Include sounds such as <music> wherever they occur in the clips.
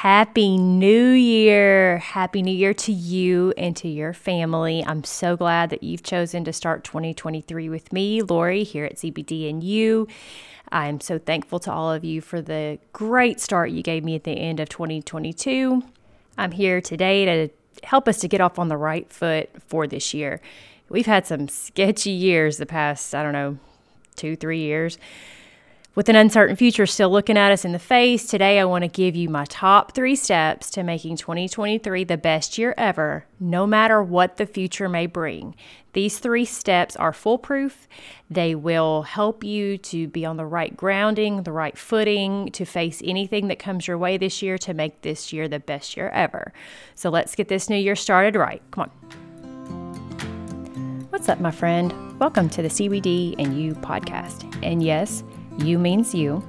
Happy New Year. Happy New Year to you and to your family. I'm so glad that you've chosen to start 2023 with me, Lori, here at CBD and you. I'm so thankful to all of you for the great start you gave me at the end of 2022. I'm here today to help us to get off on the right foot for this year. We've had some sketchy years the past, I don't know, two, three years. With an uncertain future still looking at us in the face, today I want to give you my top three steps to making 2023 the best year ever, no matter what the future may bring. These three steps are foolproof. They will help you to be on the right grounding, the right footing, to face anything that comes your way this year to make this year the best year ever. So let's get this new year started right. Come on. What's up, my friend? Welcome to the CBD and You podcast. And yes, you means you,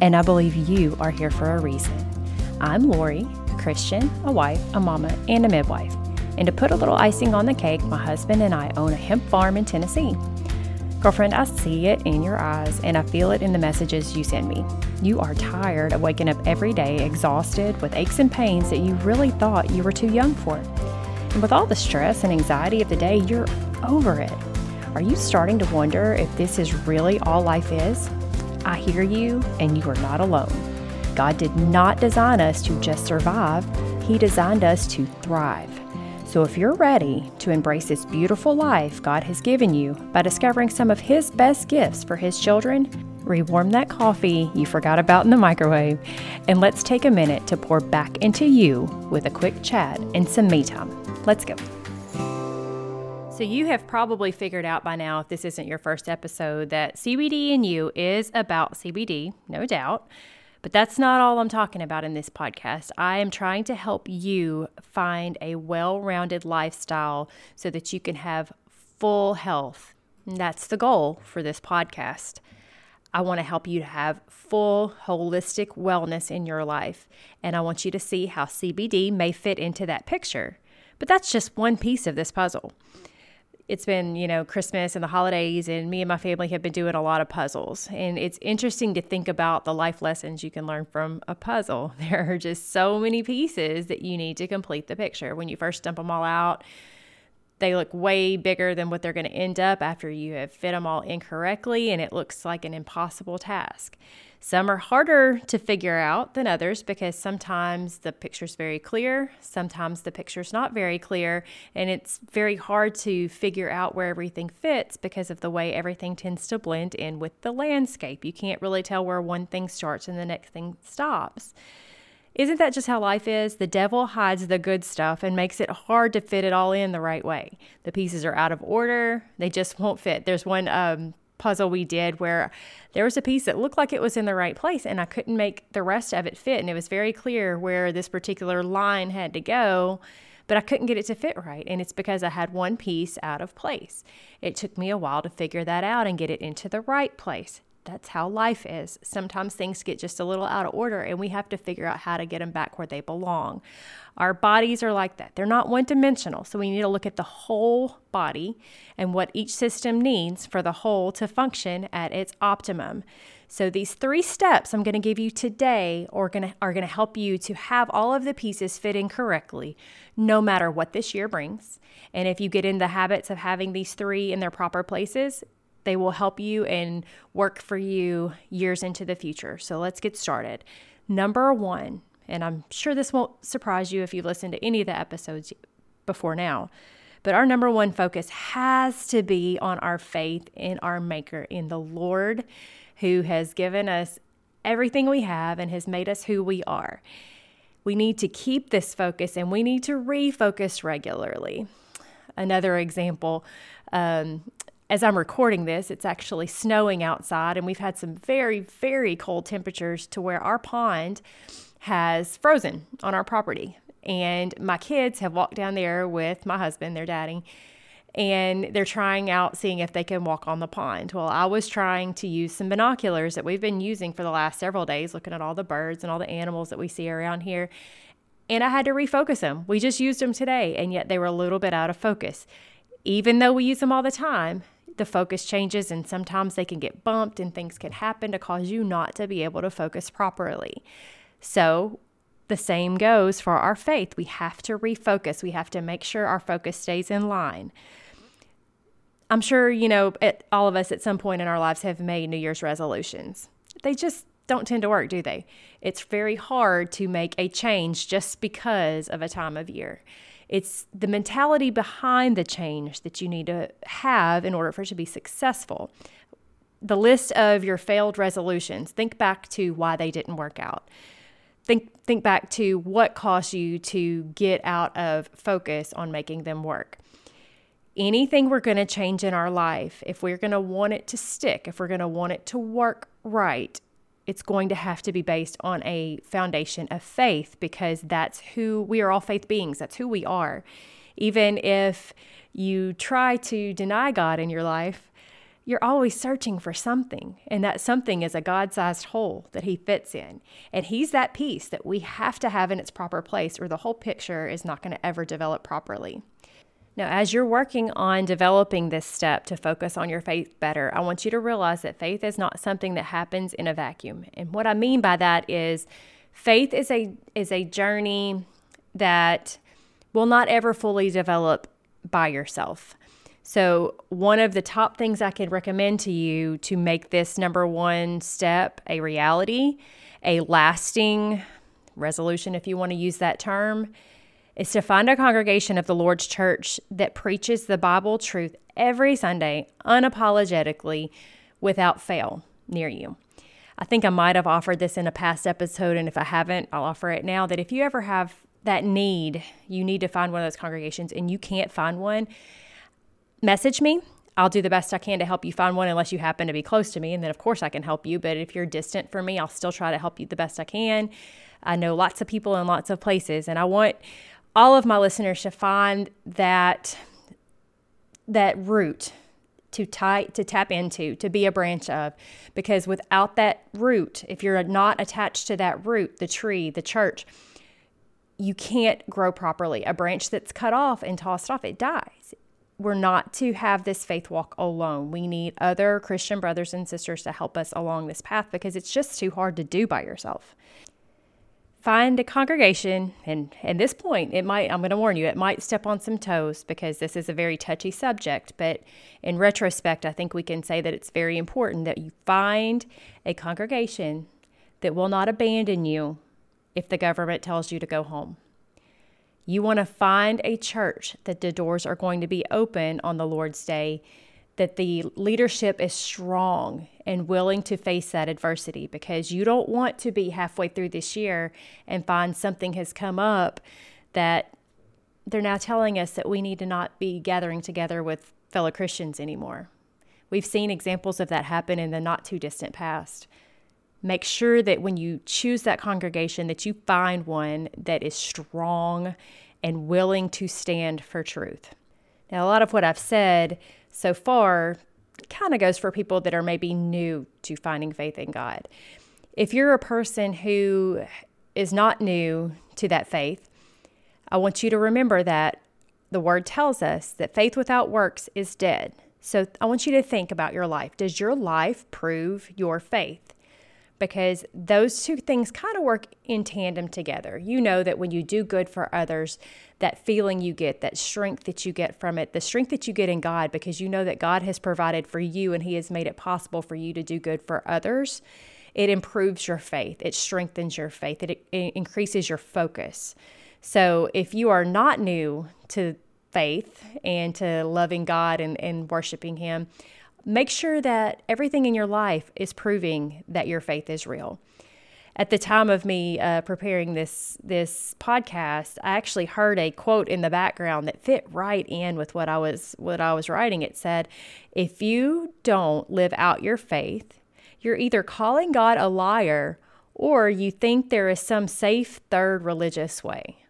and I believe you are here for a reason. I'm Lori, a Christian, a wife, a mama, and a midwife. And to put a little icing on the cake, my husband and I own a hemp farm in Tennessee. Girlfriend, I see it in your eyes and I feel it in the messages you send me. You are tired of waking up every day exhausted with aches and pains that you really thought you were too young for. And with all the stress and anxiety of the day, you're over it. Are you starting to wonder if this is really all life is? I hear you, and you are not alone. God did not design us to just survive, He designed us to thrive. So if you're ready to embrace this beautiful life God has given you by discovering some of His best gifts for His children, rewarm that coffee you forgot about in the microwave, and let's take a minute to pour back into you with a quick chat and some me time. Let's go. So, you have probably figured out by now, if this isn't your first episode, that CBD and You is about CBD, no doubt. But that's not all I'm talking about in this podcast. I am trying to help you find a well rounded lifestyle so that you can have full health. And that's the goal for this podcast. I want to help you to have full holistic wellness in your life. And I want you to see how CBD may fit into that picture. But that's just one piece of this puzzle it's been, you know, Christmas and the holidays, and me and my family have been doing a lot of puzzles. And it's interesting to think about the life lessons you can learn from a puzzle. <laughs> There are just so many pieces that you need to complete the picture. When you first dump them all out, they look way bigger than what they're going to end up after you have fit them all incorrectly, and it looks like an impossible task. Some are harder to figure out than others because sometimes the picture's very clear, sometimes the picture's not very clear, and it's very hard to figure out where everything fits because of the way everything tends to blend in with the landscape. You can't really tell where one thing starts and the next thing stops. Isn't that just how life is? The devil hides the good stuff and makes it hard to fit it all in the right way. The pieces are out of order, they just won't fit. There's one um, puzzle we did where there was a piece that looked like it was in the right place and I couldn't make the rest of it fit. And it was very clear where this particular line had to go, but I couldn't get it to fit right. And it's because I had one piece out of place. It took me a while to figure that out and get it into the right place that's how life is. Sometimes things get just a little out of order and we have to figure out how to get them back where they belong. Our bodies are like that. They're not one dimensional. So we need to look at the whole body and what each system needs for the whole to function at its optimum. So these three steps I'm going to give you today are going to are going to help you to have all of the pieces fit in correctly no matter what this year brings. And if you get in the habits of having these three in their proper places, they will help you and work for you years into the future. So let's get started. Number one, and I'm sure this won't surprise you if you've listened to any of the episodes before now, but our number one focus has to be on our faith in our Maker, in the Lord who has given us everything we have and has made us who we are. We need to keep this focus and we need to refocus regularly. Another example um, as I'm recording this, it's actually snowing outside, and we've had some very, very cold temperatures to where our pond has frozen on our property. And my kids have walked down there with my husband, their daddy, and they're trying out seeing if they can walk on the pond. Well, I was trying to use some binoculars that we've been using for the last several days, looking at all the birds and all the animals that we see around here. And I had to refocus them. We just used them today, and yet they were a little bit out of focus. Even though we use them all the time, the focus changes and sometimes they can get bumped and things can happen to cause you not to be able to focus properly. So, the same goes for our faith. We have to refocus, we have to make sure our focus stays in line. I'm sure, you know, all of us at some point in our lives have made New Year's resolutions. They just don't tend to work, do they? It's very hard to make a change just because of a time of year. It's the mentality behind the change that you need to have in order for it to be successful. The list of your failed resolutions, think back to why they didn't work out. Think think back to what caused you to get out of focus on making them work anything we're going to change in our life, if we're going to want it to stick, if we're going to want it to work right, it's going to have to be based on a foundation of faith because that's who we are all faith beings. That's who we are. Even if you try to deny God in your life, you're always searching for something. And that something is a God sized hole that He fits in. And He's that piece that we have to have in its proper place, or the whole picture is not going to ever develop properly. Now, as you're working on developing this step to focus on your faith better, I want you to realize that faith is not something that happens in a vacuum. And what I mean by that is faith is a is a journey that will not ever fully develop by yourself. So, one of the top things I can recommend to you to make this number one step a reality, a lasting resolution, if you want to use that term, is to find a congregation of the Lord's church that preaches the Bible truth every Sunday, unapologetically, without fail, near you. I think I might have offered this in a past episode, and if I haven't, I'll offer it now that if you ever have that need, you need to find one of those congregations and you can't find one, message me. I'll do the best I can to help you find one unless you happen to be close to me. And then, of course, I can help you. But if you're distant from me, I'll still try to help you the best I can. I know lots of people in lots of places, and I want all of my listeners should find that that root to tie to tap into to be a branch of because without that root if you're not attached to that root the tree the church you can't grow properly. A branch that's cut off and tossed off it dies. We're not to have this faith walk alone. We need other christian brothers and sisters to help us along this path because it's just too hard to do by yourself find a congregation and at this point it might i'm going to warn you it might step on some toes because this is a very touchy subject but in retrospect i think we can say that it's very important that you find a congregation that will not abandon you if the government tells you to go home. You want to find a church that the doors are going to be open on the lord's day that the leadership is strong and willing to face that adversity because you don't want to be halfway through this year and find something has come up that they're now telling us that we need to not be gathering together with fellow Christians anymore. We've seen examples of that happen in the not too distant past. Make sure that when you choose that congregation that you find one that is strong and willing to stand for truth. Now, a lot of what I've said so far kind of goes for people that are maybe new to finding faith in God. If you're a person who is not new to that faith, I want you to remember that the word tells us that faith without works is dead. So I want you to think about your life. Does your life prove your faith? Because those two things kind of work in tandem together. You know that when you do good for others, that feeling you get, that strength that you get from it, the strength that you get in God, because you know that God has provided for you and He has made it possible for you to do good for others, it improves your faith, it strengthens your faith, it, it increases your focus. So if you are not new to faith and to loving God and, and worshiping Him, make sure that everything in your life is proving that your faith is real. At the time of me uh, preparing this this podcast, I actually heard a quote in the background that fit right in with what I was what I was writing. It said, "If you don't live out your faith, you're either calling God a liar or you think there is some safe third religious way."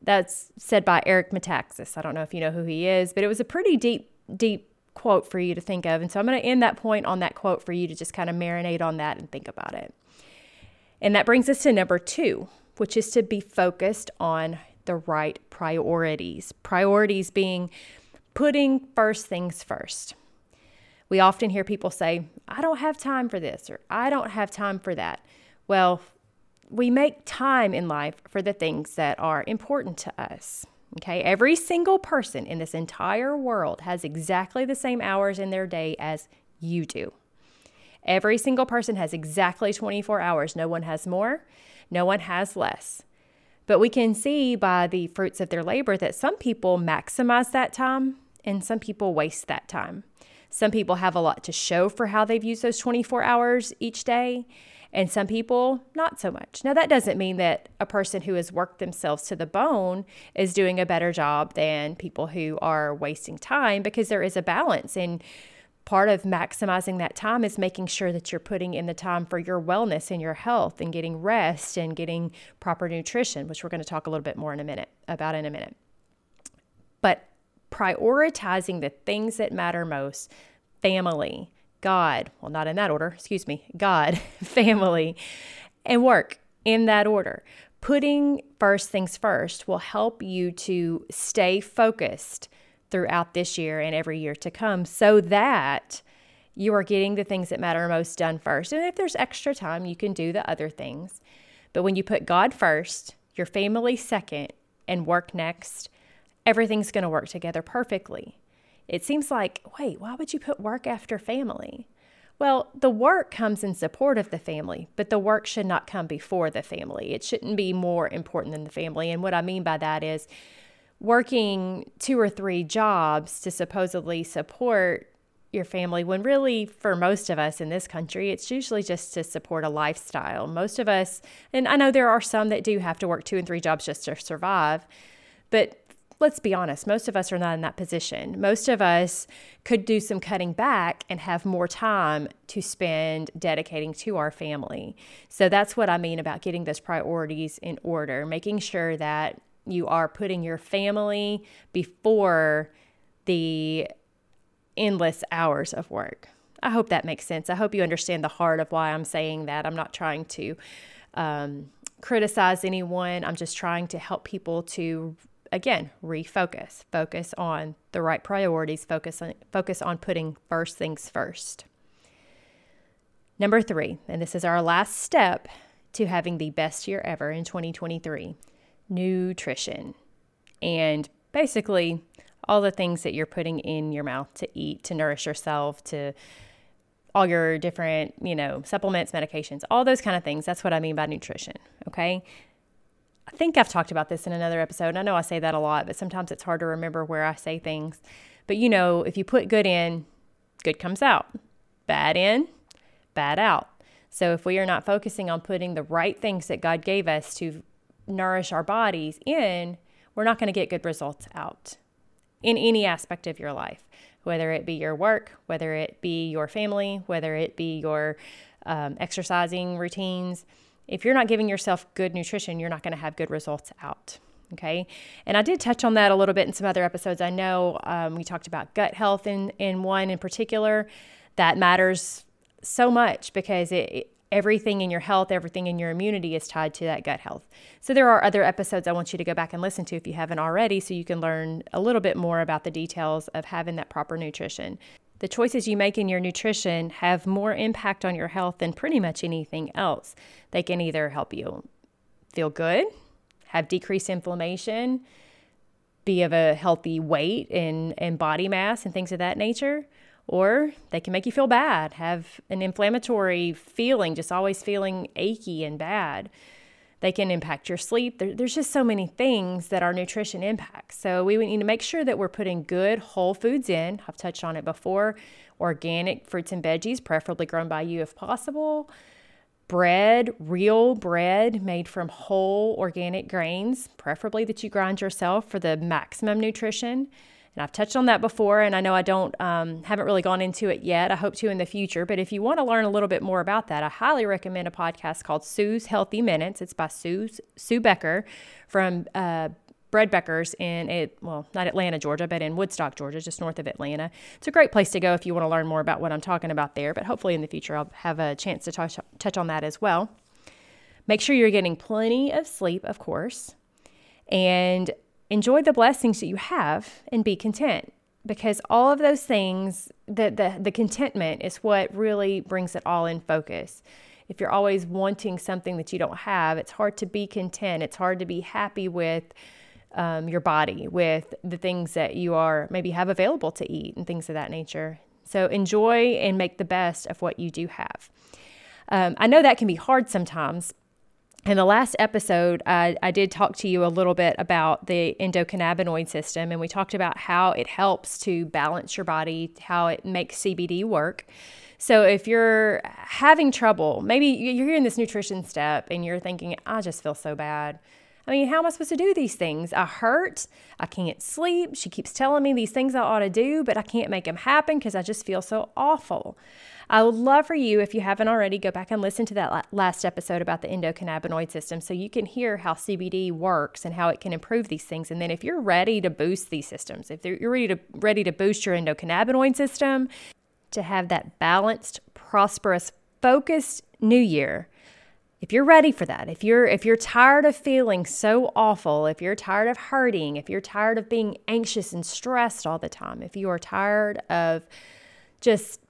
That's said by Eric Metaxas. I don't know if you know who he is, but it was a pretty deep deep quote for you to think of. And so I'm going to end that point on that quote for you to just kind of marinate on that and think about it. And that brings us to number two, which is to be focused on the right priorities. Priorities being putting first things first. We often hear people say, I don't have time for this or I don't have time for that. Well, we make time in life for the things that are important to us. Okay, every single person in this entire world has exactly the same hours in their day as you do. Every single person has exactly 24 hours. No one has more, no one has less. But we can see by the fruits of their labor that some people maximize that time and some people waste that time. Some people have a lot to show for how they've used those 24 hours each day, and some people not so much. Now, that doesn't mean that a person who has worked themselves to the bone is doing a better job than people who are wasting time because there is a balance. And part of maximizing that time is making sure that you're putting in the time for your wellness and your health and getting rest and getting proper nutrition, which we're going to talk a little bit more in a minute about in a minute. But prioritizing the things that matter most family, God, well, not in that order, excuse me, God, <laughs> family, and work in that order. Putting first things first will help you to stay focused throughout this year and every year to come so that you are getting the things that matter most done first. And if there's extra time, you can do the other things. But when you put God first, your family second, and work next, everything's going to work together perfectly. It seems like, wait, why would you put work after family? Well, the work comes in support of the family, but the work should not come before the family. It shouldn't be more important than the family. And what I mean by that is working two or three jobs to supposedly support your family when really for most of us in this country it's usually just to support a lifestyle most of us and i know there are some that do have to work two and three jobs just to survive but let's be honest, most of us are not in that position. Most of us could do some cutting back and have more time to spend dedicating to our family. So that's what I mean about getting those priorities in order, making sure that you are putting your family before the endless hours of work. I hope that makes sense. I hope you understand the heart of why I'm saying that. I'm not trying to um, criticize anyone. I'm just trying to help people to again, refocus. Focus on the right priorities, focus on focus on putting first things first. Number 3, and this is our last step to having the best year ever in 2023. Nutrition. And basically all the things that you're putting in your mouth to eat, to nourish yourself, to all your different, you know, supplements, medications, all those kind of things. That's what I mean by nutrition. Okay. I think I've talked about this in another episode. I know I say that a lot, but sometimes it's hard to remember where I say things. But you know, if you put good in, good comes out. Bad in, bad out. So if we are not focusing on putting the right things that God gave us to nourish our bodies in, we're not going to get good results out in any aspect of your life, whether it be your work, whether it be your family, whether it be your um, exercising routines if you're not giving yourself good nutrition, you're not going to have good results out. Okay. And I did touch on that a little bit in some other episodes. I know um, we talked about gut health in, in one in particular. That matters so much because it, everything in your health, everything in your immunity is tied to that gut health. So there are other episodes I want you to go back and listen to if you haven't already, so you can learn a little bit more about the details of having that proper nutrition the choices you make in your nutrition have more impact on your health than pretty much anything else. They can either help you feel good, have decreased inflammation, be of a healthy weight and, and body mass and things of that nature, or they can make you feel bad, have an inflammatory feeling, just always feeling achy and bad. They can impact your sleep. There, there's just so many things that our nutrition impacts. So we need to make sure that we're putting good whole foods in. I've touched on it before. Organic fruits and veggies, preferably grown by you if possible. Bread, real bread made from whole organic grains, preferably that you grind yourself for the maximum nutrition. And I've touched on that before, and I know I don't um, haven't really gone into it yet. I hope to in the future. But if you want to learn a little bit more about that, I highly recommend a podcast called Sue's Healthy Minutes. It's by Sue Sue Becker from uh, Bread Beckers in it. Well, not Atlanta, Georgia, but in Woodstock, Georgia, just north of Atlanta. It's a great place to go if you want to learn more about what I'm talking about there. But hopefully in the future, I'll have a chance to touch touch on that as well. Make sure you're getting plenty of sleep, of course. And enjoy the blessings that you have and be content because all of those things the, the the contentment is what really brings it all in focus if you're always wanting something that you don't have, it's hard to be content. It's hard to be happy with um, your body, with the things that you are maybe have available to eat and things of that nature. So enjoy and make the best of what you do have. Um, I know that can be hard sometimes. In the last episode, I, I did talk to you a little bit about the endocannabinoid system, and we talked about how it helps to balance your body, how it makes CBD work. So if you're having trouble, maybe you're hearing this nutrition step and you're thinking, I just feel so bad. I mean, how am I supposed to do these things? I hurt. I can't sleep. She keeps telling me these things I ought to do, but I can't make them happen because I just feel so awful. I would love for you, if you haven't already, go back and listen to that last episode about the endocannabinoid system so you can hear how CBD works and how it can improve these things. And then if you're ready to boost these systems, if you're ready to ready to boost your endocannabinoid system, to have that balanced, prosperous, focused new year, if you're ready for that if you're if you're tired of feeling so awful if you're tired of hurting if you're tired of being anxious and stressed all the time if you are tired of just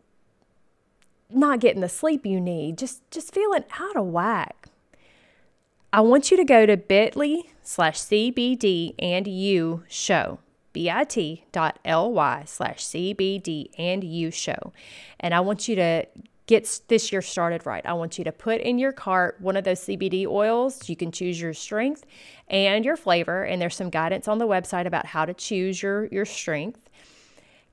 not getting the sleep you need just just feeling out of whack. I want you to go to bit.ly slash cbd and you show. Bit.ly slash cbd and you show. And i want you to get this year started right. I want you to put in your cart one of those CBD oils. You can choose your strength and your flavor, and there's some guidance on the website about how to choose your, your strength.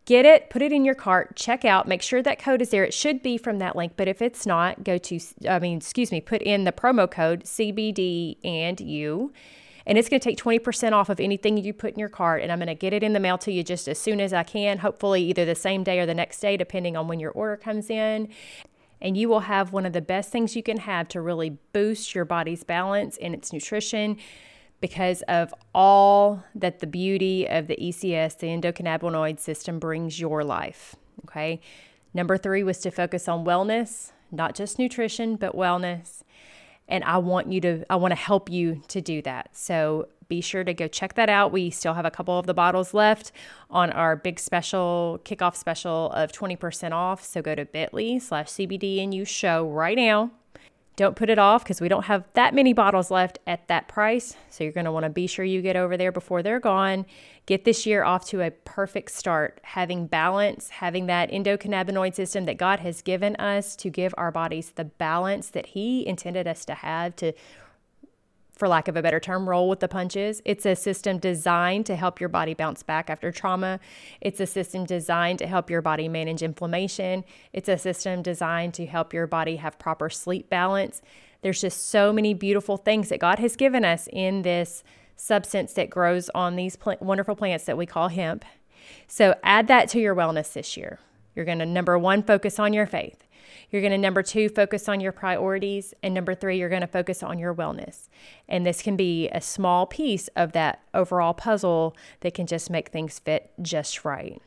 Get it, put it in your cart, check out, make sure that code is there. It should be from that link, but if it's not, go to, I mean, excuse me, put in the promo code CBD and you and it's going to take 20% off of anything you put in your cart. And I'm going to get it in the mail to you just as soon as I can, hopefully, either the same day or the next day, depending on when your order comes in. And you will have one of the best things you can have to really boost your body's balance and its nutrition because of all that the beauty of the ECS, the endocannabinoid system, brings your life. Okay. Number three was to focus on wellness, not just nutrition, but wellness and I want you to I want to help you to do that. So be sure to go check that out. We still have a couple of the bottles left on our big special kickoff special of 20% off. So go to bit.ly slash CBD and you show right now don't put it off because we don't have that many bottles left at that price. So you're going to want to be sure you get over there before they're gone. Get this year off to a perfect start, having balance, having that endocannabinoid system that God has given us to give our bodies the balance that He intended us to have to for lack of a better term, roll with the punches. It's a system designed to help your body bounce back after trauma. It's a system designed to help your body manage inflammation. It's a system designed to help your body have proper sleep balance. There's just so many beautiful things that God has given us in this substance that grows on these pl- wonderful plants that we call hemp. So add that to your wellness this year. You're going to, number one, focus on your faith. You're going to, number two, focus on your priorities. And number three, you're going to focus on your wellness. And this can be a small piece of that overall puzzle that can just make things fit just right.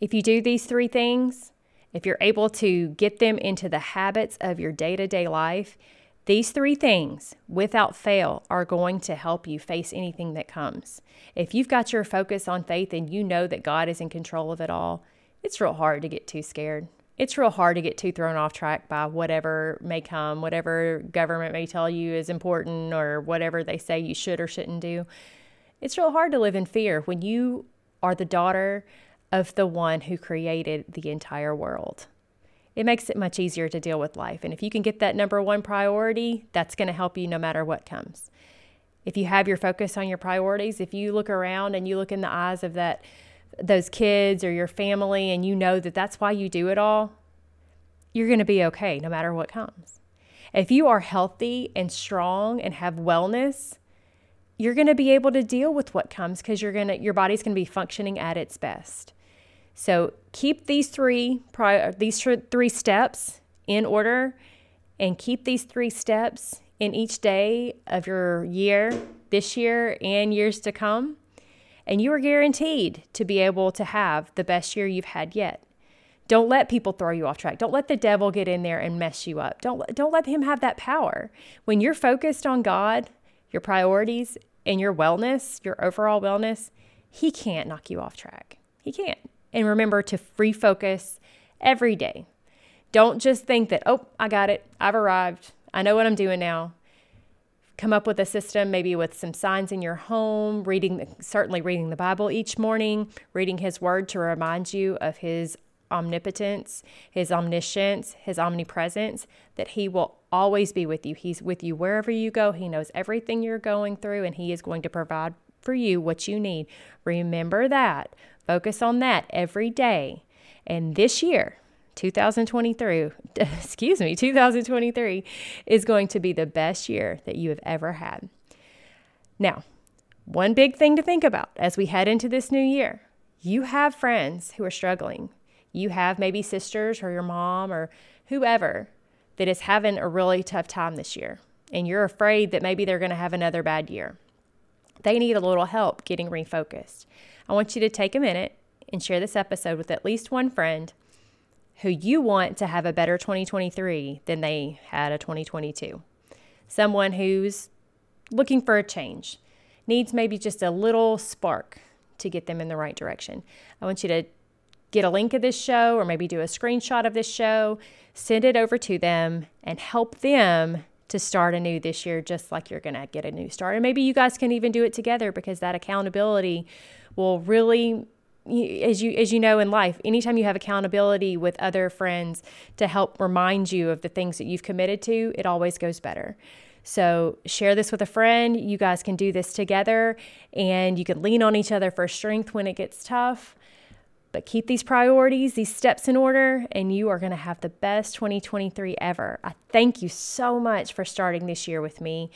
If you do these three things, if you're able to get them into the habits of your day to day life, these three things, without fail, are going to help you face anything that comes. If you've got your focus on faith and you know that God is in control of it all, it's real hard to get too scared it's real hard to get too thrown off track by whatever may come, whatever government may tell you is important or whatever they say you should or shouldn't do. It's real hard to live in fear when you are the daughter of the one who created the entire world. It makes it much easier to deal with life. And if you can get that number one priority, that's going to help you no matter what comes. If you have your focus on your priorities, if you look around and you look in the eyes of that those kids or your family and you know that that's why you do it all, you're going to be okay no matter what comes. If you are healthy and strong and have wellness, you're going to be able to deal with what comes because you're going to your body's going to be functioning at its best. So keep these three prior, these three steps in order and keep these three steps in each day of your year, this year and years to come and you are guaranteed to be able to have the best year you've had yet. Don't let people throw you off track. Don't let the devil get in there and mess you up. Don't don't let him have that power. When you're focused on God, your priorities and your wellness, your overall wellness, he can't knock you off track. He can't. And remember to refocus every day. Don't just think that, "Oh, I got it. I've arrived. I know what I'm doing now. Come up with a system, maybe with some signs in your home, reading, certainly reading the Bible each morning, reading His Word to remind you of His omnipotence, His omniscience, His omnipresence, that He will always be with you. He's with you wherever you go. He knows everything you're going through, and He is going to provide for you what you need. Remember that. Focus on that every day. And this year, 2023, <laughs> excuse me, 2023 is going to be the best year that you have ever had. Now, one big thing to think about as we head into this new year you have friends who are struggling. You have maybe sisters or your mom or whoever that is having a really tough time this year, and you're afraid that maybe they're going to have another bad year. They need a little help getting refocused. I want you to take a minute and share this episode with at least one friend who you want to have a better 2023 than they had a 2022. Someone who's looking for a change, needs maybe just a little spark to get them in the right direction. I want you to get a link of this show or maybe do a screenshot of this show, send it over to them, and help them to start anew this year, just like you're going to get a new start. And maybe you guys can even do it together because that accountability will really as you as you know in life anytime you have accountability with other friends to help remind you of the things that you've committed to it always goes better so share this with a friend you guys can do this together and you can lean on each other for strength when it gets tough but keep these priorities, these steps in order, and you are going to have the best 2023 ever. I thank you so much for starting this year with me.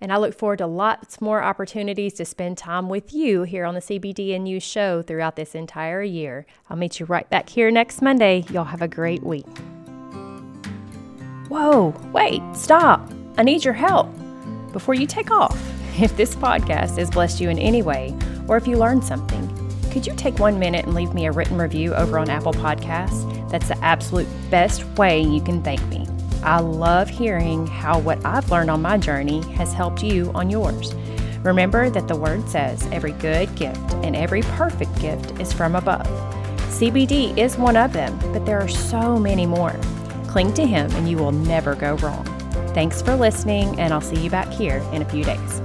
And I look forward to lots more opportunities to spend time with you here on the CBD and You show throughout this entire year. I'll meet you right back here next Monday. Y'all have a great week. Whoa, wait, stop. I need your help. Before you take off, <laughs> if this podcast has blessed you in any way, or if you learned something, could you take one minute and leave me a written review over on Apple Podcasts? That's the absolute best way you can thank me. I love hearing how what I've learned on my journey has helped you on yours. Remember that the Word says every good gift and every perfect gift is from above. CBD is one of them, but there are so many more. Cling to Him and you will never go wrong. Thanks for listening, and I'll see you back here in a few days.